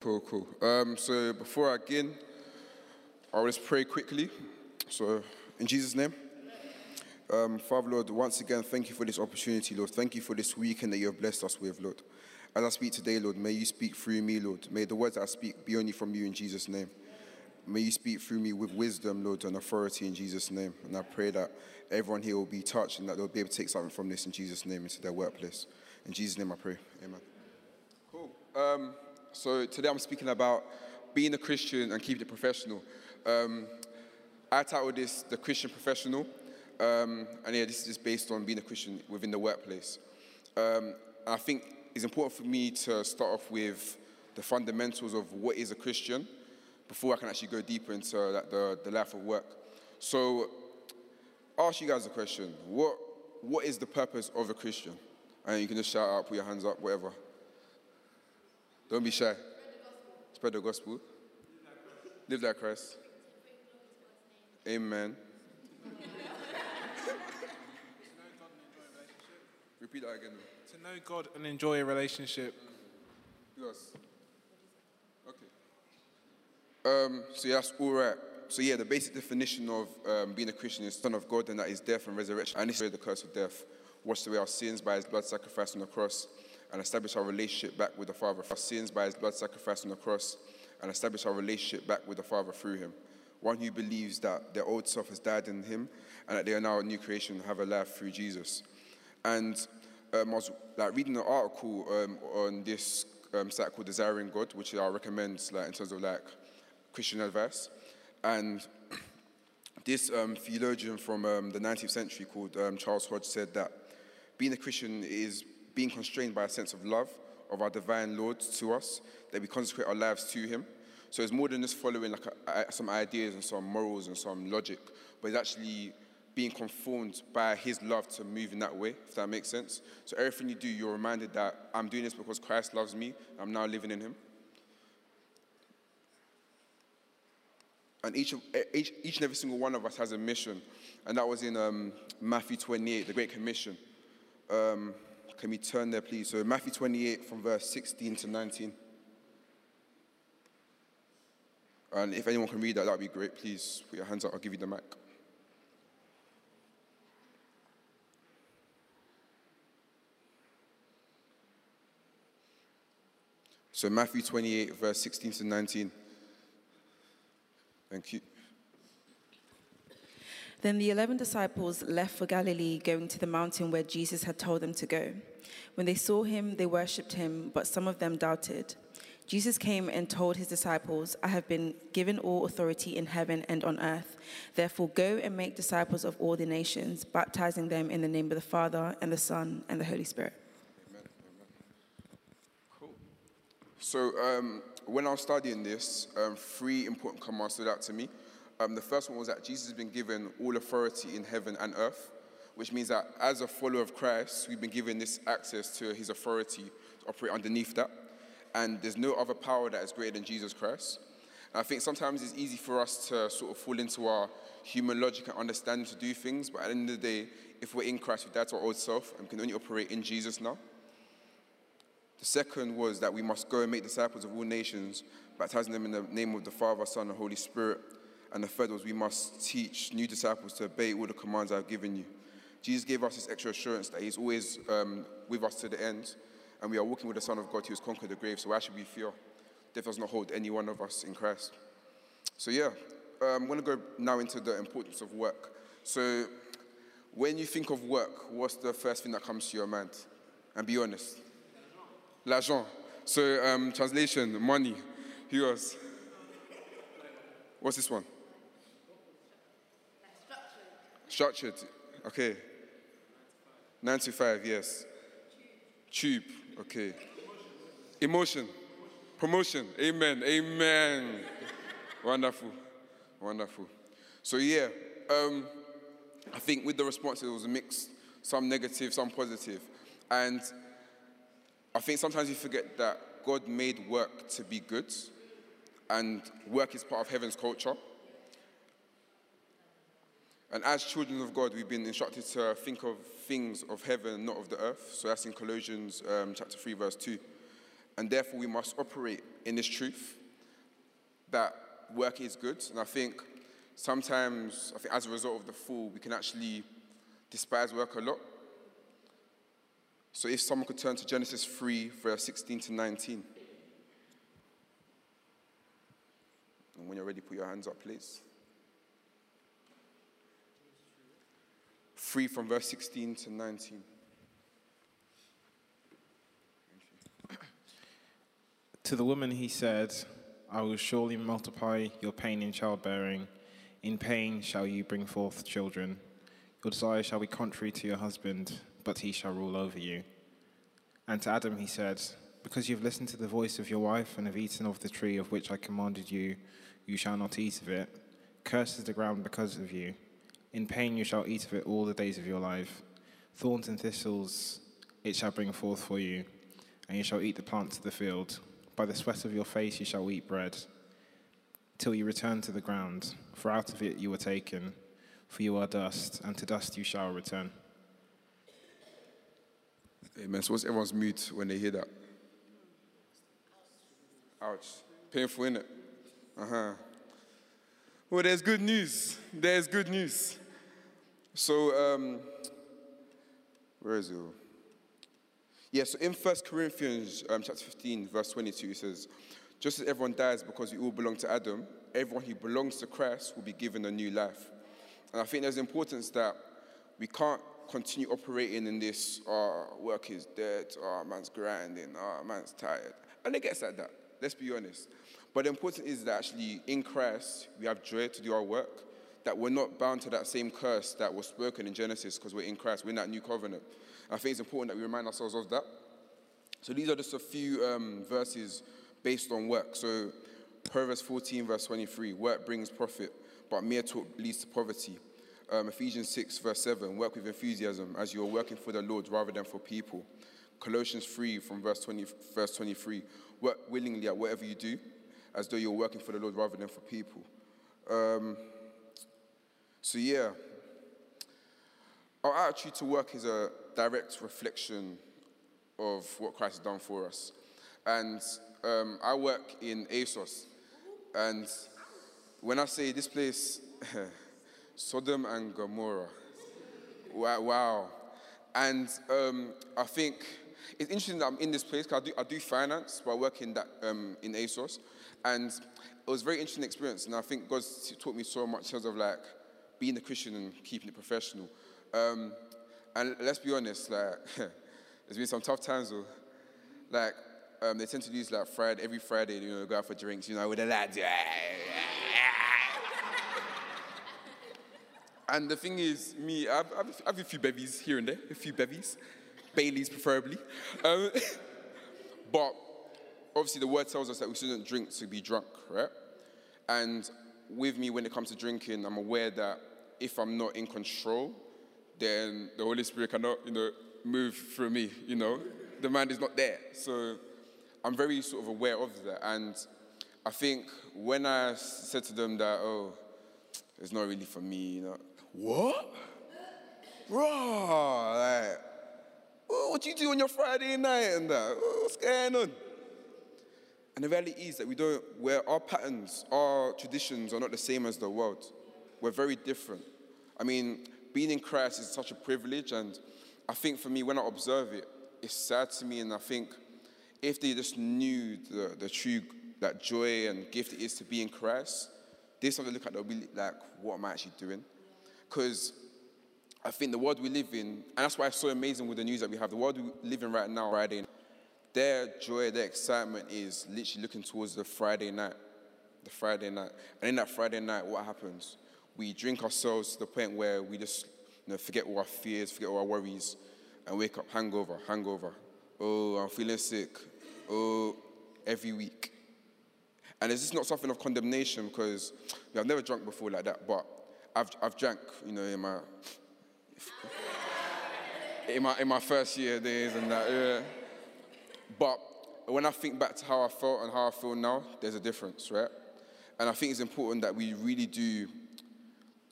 Cool, cool. Um, so before I begin, I'll just pray quickly. So, in Jesus' name. Um, Father, Lord, once again, thank you for this opportunity, Lord. Thank you for this weekend that you have blessed us with, Lord. As I speak today, Lord, may you speak through me, Lord. May the words that I speak be only from you in Jesus' name. May you speak through me with wisdom, Lord, and authority in Jesus' name. And I pray that everyone here will be touched and that they'll be able to take something from this in Jesus' name into their workplace. In Jesus' name I pray. Amen. Cool. Um, so today I'm speaking about being a Christian and keeping it professional. Um, I titled this The Christian Professional. Um, and yeah, this is just based on being a Christian within the workplace. Um, I think it's important for me to start off with the fundamentals of what is a Christian before I can actually go deeper into like, the, the life of work. So, ask you guys a question. What, what is the purpose of a Christian? And you can just shout out, put your hands up, whatever. Don't be shy. Spread the gospel. Live like Christ. Amen. Repeat that again. To know God and enjoy a relationship. Yes. Okay. Um, so yeah, that's all right. So yeah, the basic definition of um, being a Christian is Son of God, and that is death and resurrection. And this is the curse of death. Washed away our sins by His blood sacrifice on the cross, and establish our relationship back with the Father. Our sins by His blood sacrifice on the cross, and establish our relationship back with the Father through Him. One who believes that their old self has died in Him, and that they are now a new creation and have a life through Jesus. And um, I was like reading an article um, on this um, site called Desiring God, which I recommend like in terms of like Christian advice. And this um, theologian from um, the 19th century called um, Charles Hodge said that being a Christian is being constrained by a sense of love of our divine Lord to us, that we consecrate our lives to Him. So it's more than just following like a, a, some ideas and some morals and some logic, but it's actually being conformed by his love to move in that way, if that makes sense. So everything you do, you're reminded that I'm doing this because Christ loves me, I'm now living in him. And each, of, each, each and every single one of us has a mission, and that was in um, Matthew 28, the Great Commission. Um, can we turn there, please? So Matthew 28 from verse 16 to 19. And if anyone can read that, that would be great. Please put your hands up, I'll give you the mic. So, Matthew 28, verse 16 to 19. Thank you. Then the eleven disciples left for Galilee, going to the mountain where Jesus had told them to go. When they saw him, they worshipped him, but some of them doubted. Jesus came and told his disciples, I have been given all authority in heaven and on earth. Therefore, go and make disciples of all the nations, baptizing them in the name of the Father, and the Son, and the Holy Spirit. Amen. Cool. So, um, when I was studying this, um, three important commands stood out to me. Um, the first one was that Jesus has been given all authority in heaven and earth, which means that as a follower of Christ, we've been given this access to his authority to operate underneath that. And there's no other power that is greater than Jesus Christ. And I think sometimes it's easy for us to sort of fall into our human logic and understanding to do things, but at the end of the day, if we're in Christ, we died to our old self and can only operate in Jesus now. The second was that we must go and make disciples of all nations, baptizing them in the name of the Father, Son, and Holy Spirit. And the third was we must teach new disciples to obey all the commands I've given you. Jesus gave us this extra assurance that He's always um, with us to the end, and we are walking with the Son of God who has conquered the grave. So why should we fear? Death does not hold any one of us in Christ. So yeah, um, I'm going to go now into the importance of work. So when you think of work, what's the first thing that comes to your mind? And be honest. L'argent. So um, translation, money. Who else? What's this one? Structured. Okay. Nine to five, yes. Tube. Okay. Emotion. Promotion. Amen. Amen. Wonderful. Wonderful. So yeah, um, I think with the responses it was a mix, some negative, some positive. And I think sometimes you forget that God made work to be good, and work is part of heaven's culture. And as children of God, we've been instructed to think of things of heaven, not of the earth. So that's in Colossians um, chapter 3, verse 2. and therefore we must operate in this truth that work is good. And I think sometimes, I think as a result of the fall, we can actually despise work a lot. So if someone could turn to Genesis 3, verse 16 to 19. And when you're ready, put your hands up, please. 3 from verse 16 to 19. To the woman he said, I will surely multiply your pain in childbearing. In pain shall you bring forth children. Your desire shall be contrary to your husband, but he shall rule over you. And to Adam he said, Because you have listened to the voice of your wife and have eaten of the tree of which I commanded you, you shall not eat of it. Cursed is the ground because of you. In pain you shall eat of it all the days of your life. Thorns and thistles it shall bring forth for you, and you shall eat the plants of the field. By the sweat of your face you shall eat bread, till you return to the ground, for out of it you were taken, for you are dust, and to dust you shall return. Amen. So what's everyone's mute when they hear that? Ouch. Painful, innit? Uh-huh. Well, there's good news. There's good news. So, um, where is it? Yeah, so in 1 Corinthians um, chapter 15, verse 22, it says, Just as everyone dies because we all belong to Adam, everyone who belongs to Christ will be given a new life. And I think there's importance that we can't continue operating in this, oh, work is dead, oh, man's grinding, oh, man's tired. And it gets like that, let's be honest. But the important is that actually in Christ, we have joy to do our work, that we're not bound to that same curse that was spoken in Genesis because we're in Christ, we're in that new covenant. I think it's important that we remind ourselves of that. So these are just a few um, verses based on work. So Proverbs 14, verse 23, work brings profit, but mere talk leads to poverty. Um, Ephesians 6, verse 7, work with enthusiasm as you are working for the Lord rather than for people. Colossians 3, from verse, 20, verse 23, work willingly at whatever you do, as though you're working for the Lord rather than for people. Um, so, yeah, our attitude to work is a direct reflection of what Christ has done for us. And um, I work in ASOS. And when I say this place, Sodom and Gomorrah, wow. And um, I think it's interesting that I'm in this place because I do, I do finance, but I work in, that, um, in ASOS. And it was a very interesting experience. And I think God's taught me so much in terms of like being a Christian and keeping it professional. Um, and let's be honest, like, there's been some tough times, though. Like, um, they tend to use like Friday, every Friday, you know, go out for drinks, you know, with the lads. and the thing is, me, I've, I've, I've a few bevies here and there, a few bevies, Baileys preferably. Um, but obviously, the word tells us that we shouldn't drink to be drunk, right? And with me, when it comes to drinking, I'm aware that if I'm not in control, then the Holy Spirit cannot, you know, move through me, you know. The mind is not there. So I'm very sort of aware of that. And I think when I said to them that, oh, it's not really for me, you know, what? Bro, like, what you do on your Friday night and that? What's going on? And the reality is that we don't, where our patterns, our traditions are not the same as the world. We're very different. I mean, being in Christ is such a privilege, and I think for me, when I observe it, it's sad to me, and I think if they just knew the, the true that joy and gift it is to be in Christ, they something to look at, they'll be like, what am I actually doing? Because I think the world we live in, and that's why it's so amazing with the news that we have, the world we live in right now, Friday, their joy, their excitement is literally looking towards the Friday night. The Friday night. And in that Friday night, what happens? We drink ourselves to the point where we just you know, forget all our fears, forget all our worries, and wake up hangover, hangover. Oh, I'm feeling sick. Oh, every week. And it's just not something of condemnation because you know, I've never drunk before like that, but I've, I've drank, you know, in my, in my, in my first year days and that, yeah. But when I think back to how I felt and how I feel now, there's a difference, right? And I think it's important that we really do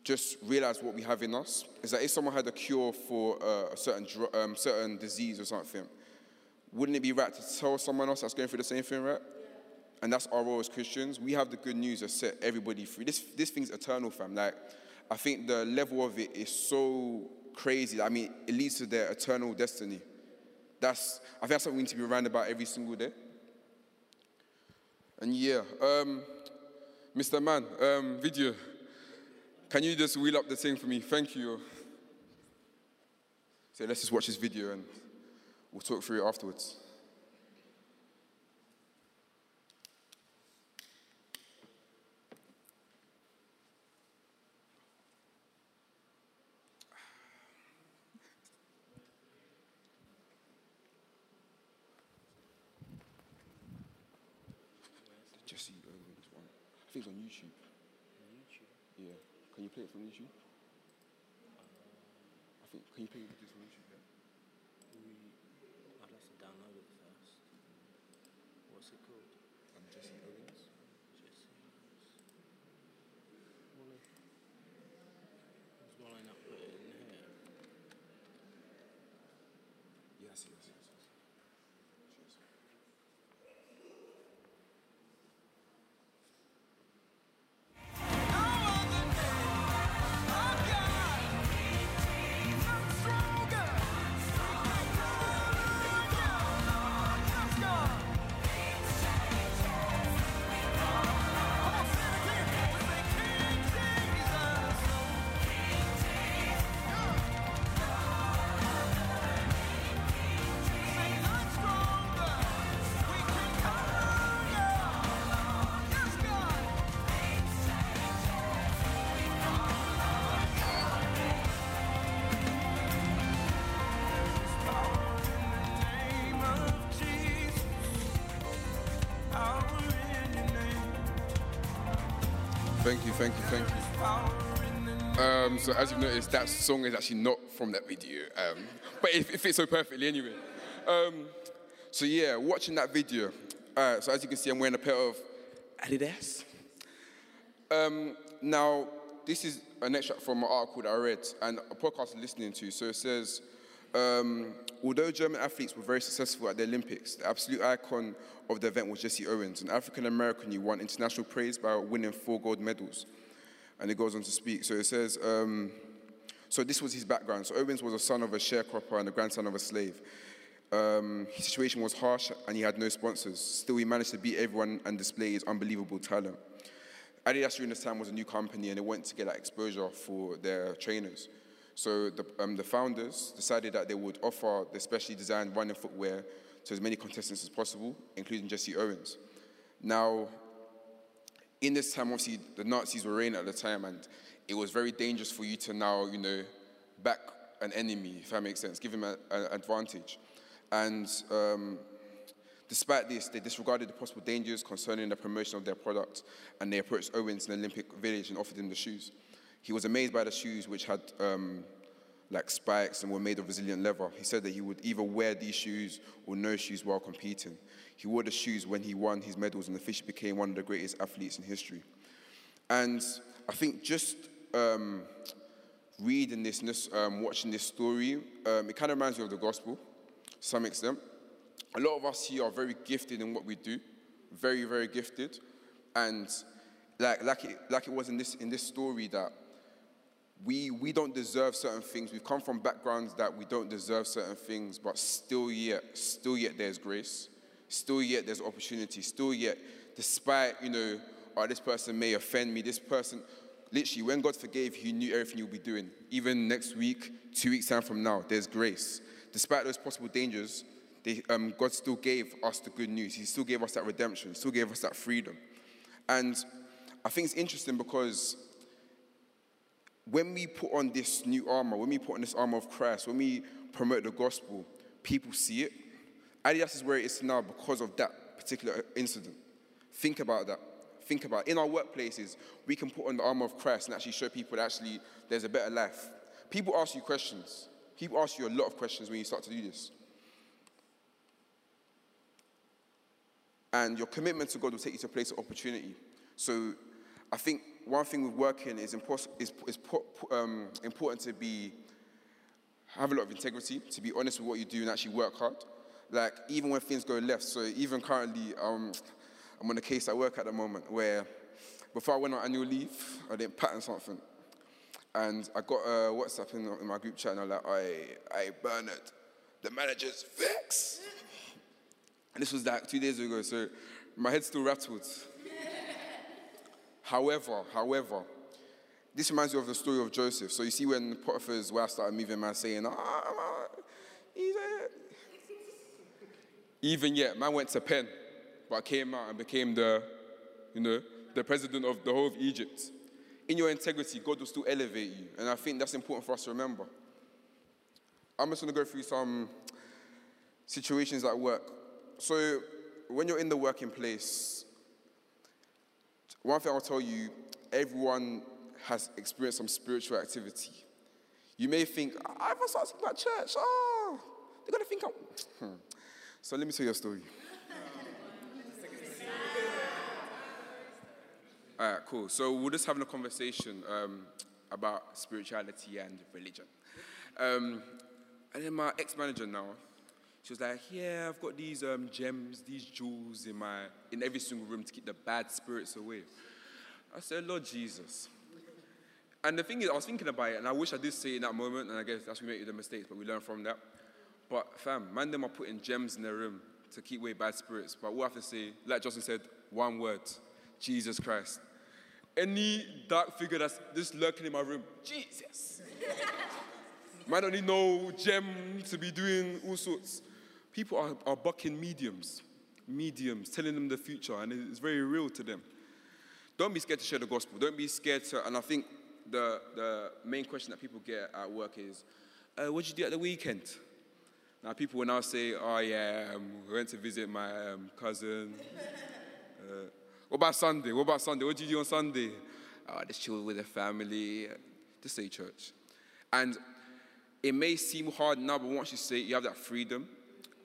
just realize what we have in us is that if someone had a cure for uh, a certain, um, certain disease or something, wouldn't it be right to tell someone else that's going through the same thing, right? And that's our role as Christians. We have the good news that set everybody free. This, this thing's eternal, fam. Like, I think the level of it is so crazy. I mean, it leads to their eternal destiny. That's, I think that's something we need to be around about every single day. And yeah, um, Mr. Man, um, video, can you just wheel up the thing for me? Thank you. So let's just watch this video and we'll talk through it afterwards. Jesse Owens one. I think it's on YouTube. YouTube. Yeah. Can you play it from YouTube? I think. Can you play it from YouTube? Yeah. We, I'd like to download it first. What's it called? Um, Jesse Owens. Jesse. Well, if- why not put it in here? Yes, yes, yes. Thank you, thank you, thank you. Um, so as you've noticed, that song is actually not from that video, um, but it, it fits so perfectly anyway. Um, so yeah, watching that video. Uh, so as you can see, I'm wearing a pair of Adidas. Um, now, this is an extract from an article that I read and a podcast I'm listening to. So it says, um, although German athletes were very successful at the Olympics, the absolute icon of the event was Jesse Owens, an African American who won international praise by winning four gold medals. And it goes on to speak. So it says, um, so this was his background. So Owens was a son of a sharecropper and the grandson of a slave. Um, his situation was harsh and he had no sponsors. Still, he managed to beat everyone and display his unbelievable talent. Adidas during this time was a new company and they wanted to get that exposure for their trainers. So the, um, the founders decided that they would offer the specially designed running footwear to as many contestants as possible, including Jesse Owens. Now, in this time, obviously, the Nazis were reigning at the time, and it was very dangerous for you to now, you know, back an enemy, if that makes sense, give him an advantage. And um, despite this, they disregarded the possible dangers concerning the promotion of their product, and they approached Owens in the Olympic Village and offered him the shoes. He was amazed by the shoes, which had um, like spikes and were made of resilient leather. He said that he would either wear these shoes or no shoes while competing. He wore the shoes when he won his medals and officially became one of the greatest athletes in history. And I think just um, reading this, this um, watching this story, um, it kind of reminds me of the gospel to some extent. A lot of us here are very gifted in what we do, very, very gifted. And like, like, it, like it was in this, in this story that we, we don't deserve certain things. We've come from backgrounds that we don't deserve certain things, but still yet, still yet there's grace. Still yet there's opportunity. Still yet, despite, you know, oh, this person may offend me, this person, literally, when God forgave, He knew everything you'll be doing. Even next week, two weeks time from now, there's grace. Despite those possible dangers, they, um, God still gave us the good news. He still gave us that redemption, still gave us that freedom. And I think it's interesting because when we put on this new armor, when we put on this armor of Christ, when we promote the gospel, people see it. Adidas is where it is now because of that particular incident. Think about that. Think about it. in our workplaces, we can put on the armor of Christ and actually show people that actually there's a better life. People ask you questions. People ask you a lot of questions when you start to do this. And your commitment to God will take you to a place of opportunity. So I think one thing with working is, impos- is, is um, important to be have a lot of integrity, to be honest with what you do and actually work hard. like even when things go left. So even currently, um, I'm on a case at work at the moment where before I went on annual leave, I didn't pattern something. And I got a WhatsApp in, in my group chat and I'm like, I, I Bernard, the manager's vexed. And this was like two days ago, so my head still rattled. However, however, this reminds me of the story of Joseph. So you see when Potiphar's wife started moving, man, saying, ah, he's a... Even yet, man went to pen, but came out and became the, you know, the president of the whole of Egypt. In your integrity, God will still elevate you. And I think that's important for us to remember. I'm just going to go through some situations at work. So, when you're in the working place, one thing I'll tell you everyone has experienced some spiritual activity. You may think, I haven't started about church. Oh, they're going to think I'm. Hmm. So, let me tell you a story. All right, cool. So we're just having a conversation um, about spirituality and religion. Um, and then my ex-manager now, she was like, "Yeah, I've got these um, gems, these jewels in my in every single room to keep the bad spirits away." I said, "Lord Jesus." And the thing is, I was thinking about it, and I wish I did say it in that moment, and I guess that's we make the mistakes, but we learn from that. But fam, man, them are putting gems in their room to keep away bad spirits. But we have to say, like Justin said, one word: Jesus Christ any dark figure that's just lurking in my room, Jesus. Man don't need no gem to be doing all sorts. People are, are bucking mediums, mediums, telling them the future, and it's very real to them. Don't be scared to share the gospel. Don't be scared to, and I think the, the main question that people get at work is, uh, what did you do at the weekend? Now, people will now say, oh, yeah, um, we went to visit my um, cousin. Uh, what about Sunday? What about Sunday? What did you do on Sunday? Oh, just chill with the family. Just say church. And it may seem hard now, but once you say you have that freedom.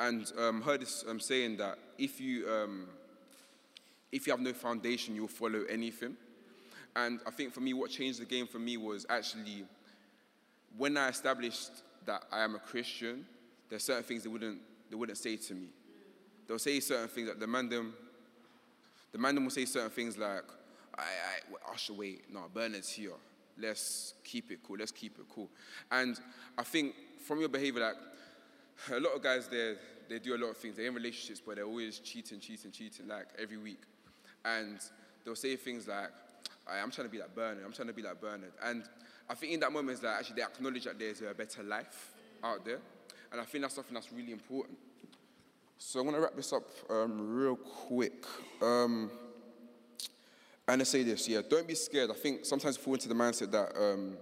And um, heard this um, saying that if you um, if you have no foundation, you'll follow anything. And I think for me, what changed the game for me was actually when I established that I am a Christian. There's certain things they wouldn't they wouldn't say to me. They'll say certain things that the man them the man them will say certain things like, I, I, should wait. No, Bernard's here. Let's keep it cool. Let's keep it cool. And I think from your behavior, like, a lot of guys, they they do a lot of things. They're in relationships, but they're always cheating, cheating, cheating, like every week. And they'll say things like, I'm trying to be like Bernard. I'm trying to be like Bernard. And I think in that moment, is that actually they acknowledge that there's a better life out there. And I think that's something that's really important. So I'm going to wrap this up um, real quick. Um, and I say this, yeah, don't be scared. I think sometimes fall into the mindset that um,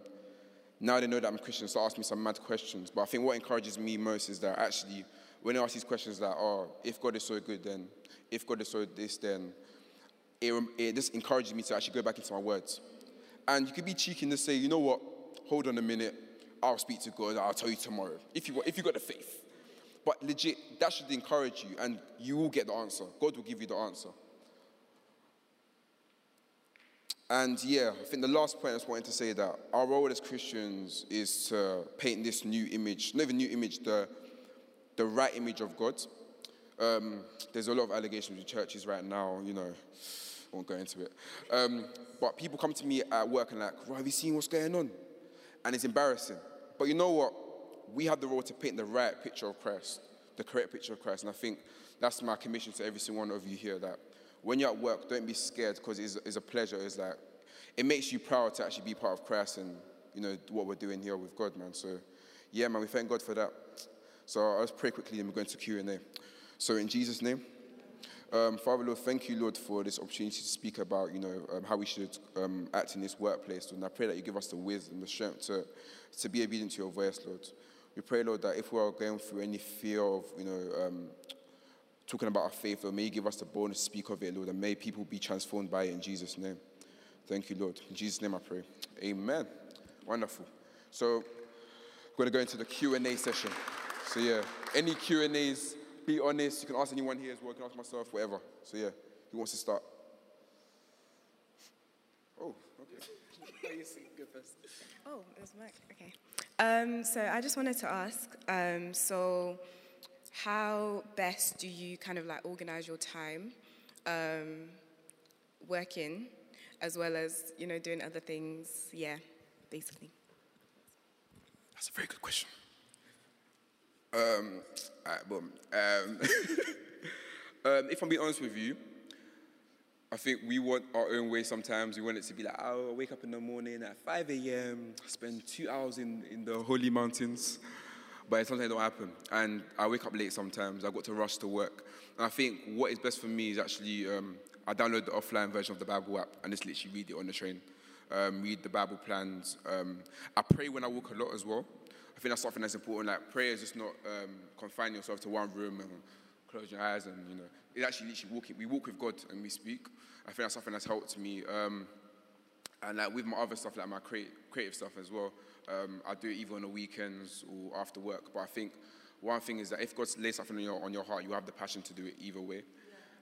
now they know that I'm Christian, so ask me some mad questions. But I think what encourages me most is that actually, when I ask these questions, like, oh, if God is so good, then if God is so this, then it, it just encourages me to actually go back into my words. And you could be cheeky and just say, you know what, hold on a minute, I'll speak to God, I'll tell you tomorrow. If you, if you got the faith. But legit, that should encourage you, and you will get the answer. God will give you the answer. And yeah, I think the last point I just wanted to say that our role as Christians is to paint this new image, not even new image, the, the right image of God. Um, there's a lot of allegations in churches right now, you know, I won't go into it. Um, but people come to me at work and like, right, have you seen what's going on? And it's embarrassing. But you know what? we have the role to paint the right picture of Christ, the correct picture of Christ. And I think that's my commission to every single one of you here that when you're at work, don't be scared because it's, it's, a pleasure. It's like, it makes you proud to actually be part of Christ and, you know, what we're doing here with God, man. So, yeah, man, we thank God for that. So I'll just pray quickly and we're going to Q&A. So in Jesus' name, um, Father, Lord, thank you, Lord, for this opportunity to speak about, you know, um, how we should um, act in this workplace. And I pray that you give us the wisdom, the strength to, to be obedient to your voice, Lord. We pray, Lord, that if we are going through any fear of, you know, um, talking about our faith, Lord, may you give us the boldness to speak of it, Lord, and may people be transformed by it in Jesus' name. Thank you, Lord. In Jesus' name I pray. Amen. Wonderful. So we're going to go into the Q&A session. So yeah, any Q&As, be honest. You can ask anyone here as well. You can ask myself, whatever. So yeah, who wants to start? Oh, okay. Go first. Oh, it was Mike. Okay. Um, so I just wanted to ask. Um, so how best do you kind of like organize your time, um, working, as well as you know doing other things? Yeah, basically. That's a very good question. Um, all right, boom. Um, um, if I'm being honest with you, I think we want our own way sometimes. We want it to be like, oh, I wake up in the morning at 5 a.m., spend two hours in, in the holy mountains. But it sometimes don't happen. And I wake up late sometimes. I got to rush to work. And I think what is best for me is actually, um, I download the offline version of the Bible app and just literally read it on the train. Um, read the Bible plans. Um, I pray when I walk a lot as well. Think that's something that's important. Like prayer is just not um, confine yourself to one room and close your eyes and you know. It's actually literally walking. We walk with God and we speak. I think that's something that's helped me. Um, and like with my other stuff, like my create, creative stuff as well, um, I do it either on the weekends or after work. But I think one thing is that if God lays something on your, on your heart, you have the passion to do it either way.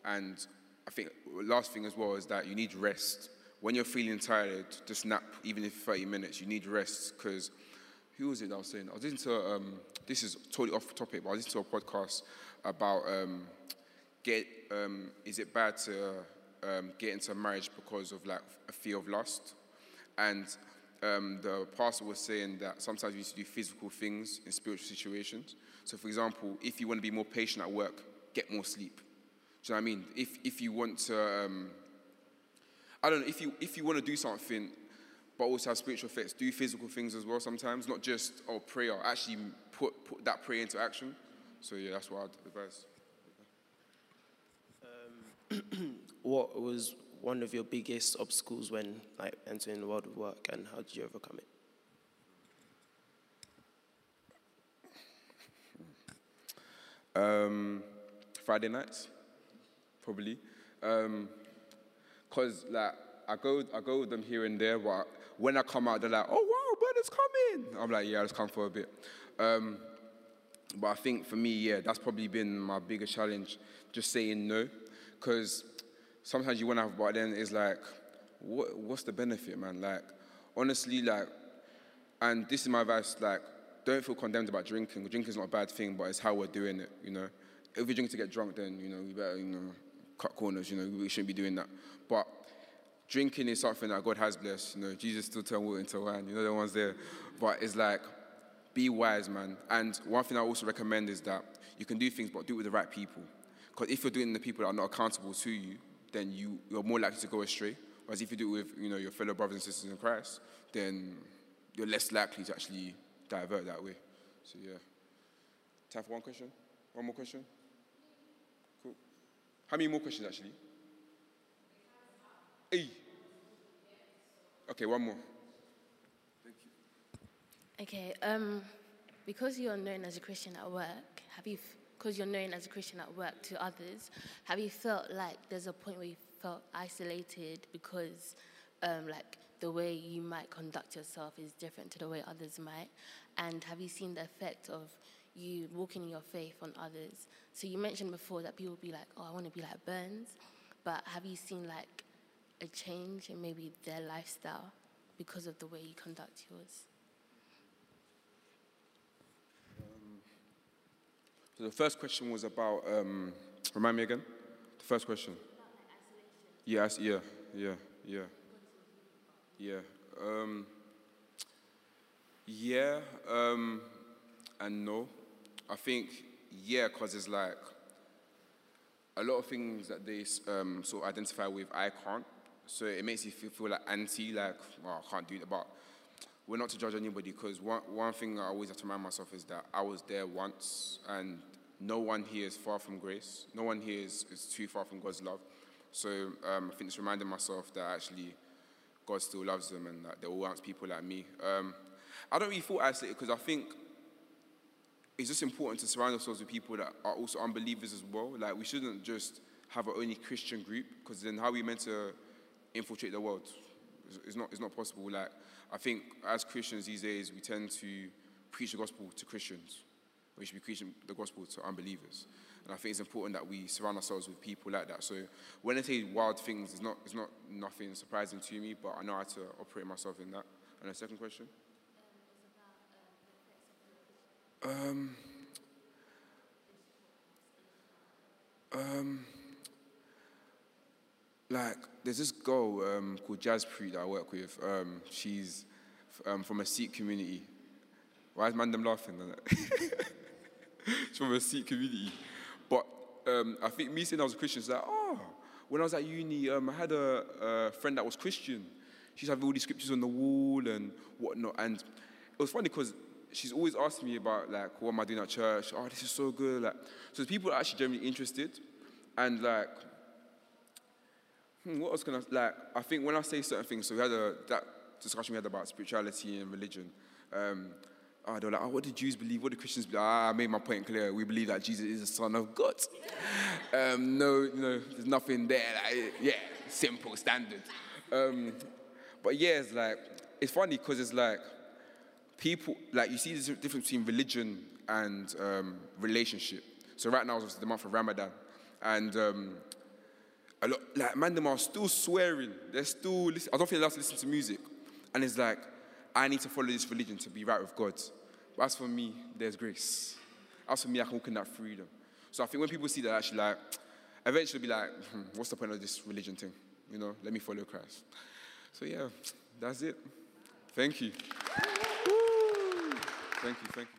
And I think last thing as well is that you need rest. When you're feeling tired, just nap, even if 30 minutes, you need rest because who was it I was saying? I was listening to, um, this is totally off topic, but I was listening to a podcast about um, get, um, is it bad to um, get into marriage because of like a fear of lust? And um, the pastor was saying that sometimes we need to do physical things in spiritual situations. So, for example, if you want to be more patient at work, get more sleep. Do you know what I mean? If, if you want to, um, I don't know, if you, if you want to do something but also have spiritual effects, do physical things as well sometimes, not just, oh, prayer, actually put, put that prayer into action. So, yeah, that's what I'd advise. What was one of your biggest obstacles when like entering the world of work, and how did you overcome it? Um, Friday nights, probably. Um 'cause like I go, I go with them here and there, but when I come out, they're like, "Oh wow, brother's coming!" I'm like, "Yeah, let's come for a bit." Um, but I think for me, yeah, that's probably been my biggest challenge, just saying no, because sometimes you want to have, but then it's like, what, what's the benefit, man? Like, honestly, like, and this is my advice, like, don't feel condemned about drinking. Drinking is not a bad thing, but it's how we're doing it, you know. If we drink to get drunk, then, you know, we better, you know, cut corners, you know, we shouldn't be doing that. But drinking is something that God has blessed, you know. Jesus still turned water into wine, you know, the ones there. But it's like, be wise, man. And one thing I also recommend is that you can do things, but do it with the right people. Because if you're doing the people that are not accountable to you, then you, you're more likely to go astray. Whereas if you do it with you know, your fellow brothers and sisters in Christ, then you're less likely to actually divert that way. So yeah. Time for one question? One more question? Cool. How many more questions actually? Hey. Okay, one more. Okay, um, because you're known as a Christian at work, have you, because you're known as a Christian at work to others, have you felt like there's a point where you felt isolated because, um, like, the way you might conduct yourself is different to the way others might? And have you seen the effect of you walking in your faith on others? So you mentioned before that people be like, oh, I want to be like Burns, but have you seen like a change in maybe their lifestyle because of the way you conduct yours? So the first question was about, um, remind me again? The first question. Yes, yeah, yeah, yeah. Yeah. Um, yeah, um, and no. I think, yeah, because it's like a lot of things that they um, sort of identify with, I can't. So it makes you feel, feel like anti, like, well, I can't do that. But we're not to judge anybody because one, one thing I always have to remind myself is that I was there once and no one here is far from grace. No one here is, is too far from God's love. So um, I think it's reminding myself that actually God still loves them and that they're all want people like me. Um, I don't really feel isolated because I think it's just important to surround ourselves with people that are also unbelievers as well. Like we shouldn't just have our only Christian group because then how are we meant to infiltrate the world? It's, not, it's not possible. Like I think as Christians these days, we tend to preach the gospel to Christians. We should be preaching the gospel to unbelievers. And I think it's important that we surround ourselves with people like that. So when I say wild things, it's not, it's not nothing surprising to me, but I know how to operate myself in that. And the second question? Um, Um, like, there's this girl um, called Jaspreet that I work with. Um, she's um, from a Sikh community. Why is man them laughing? she's from a Sikh community. But um, I think me saying I was a Christian, it's like, oh, when I was at uni, um, I had a, a friend that was Christian. She used to have all these scriptures on the wall and whatnot. And it was funny because she's always asking me about like what am I doing at church? Oh, this is so good. Like, so people are actually generally interested, and like, hmm, what else can I like? I think when I say certain things, so we had a that discussion we had about spirituality and religion. Um, oh, they were like, oh, what do Jews believe? What do Christians believe? Ah, I made my point clear. We believe that Jesus is the Son of God. Um, no, no, there's nothing there. Like, yeah, simple, standard. Um, but yeah, it's like, it's funny because it's like, people, like you see the difference between religion and um, relationship. So right now is the month of Ramadan. And um, a lot, like, man, them are still swearing. They're still, I don't feel allowed to listen to music. And it's like, I need to follow this religion to be right with God. But as for me, there's grace. As for me, I can walk in that freedom. So I think when people see that, actually, like, eventually be like, hmm, what's the point of this religion thing? You know, let me follow Christ. So yeah, that's it. Thank you. Thank you, thank you.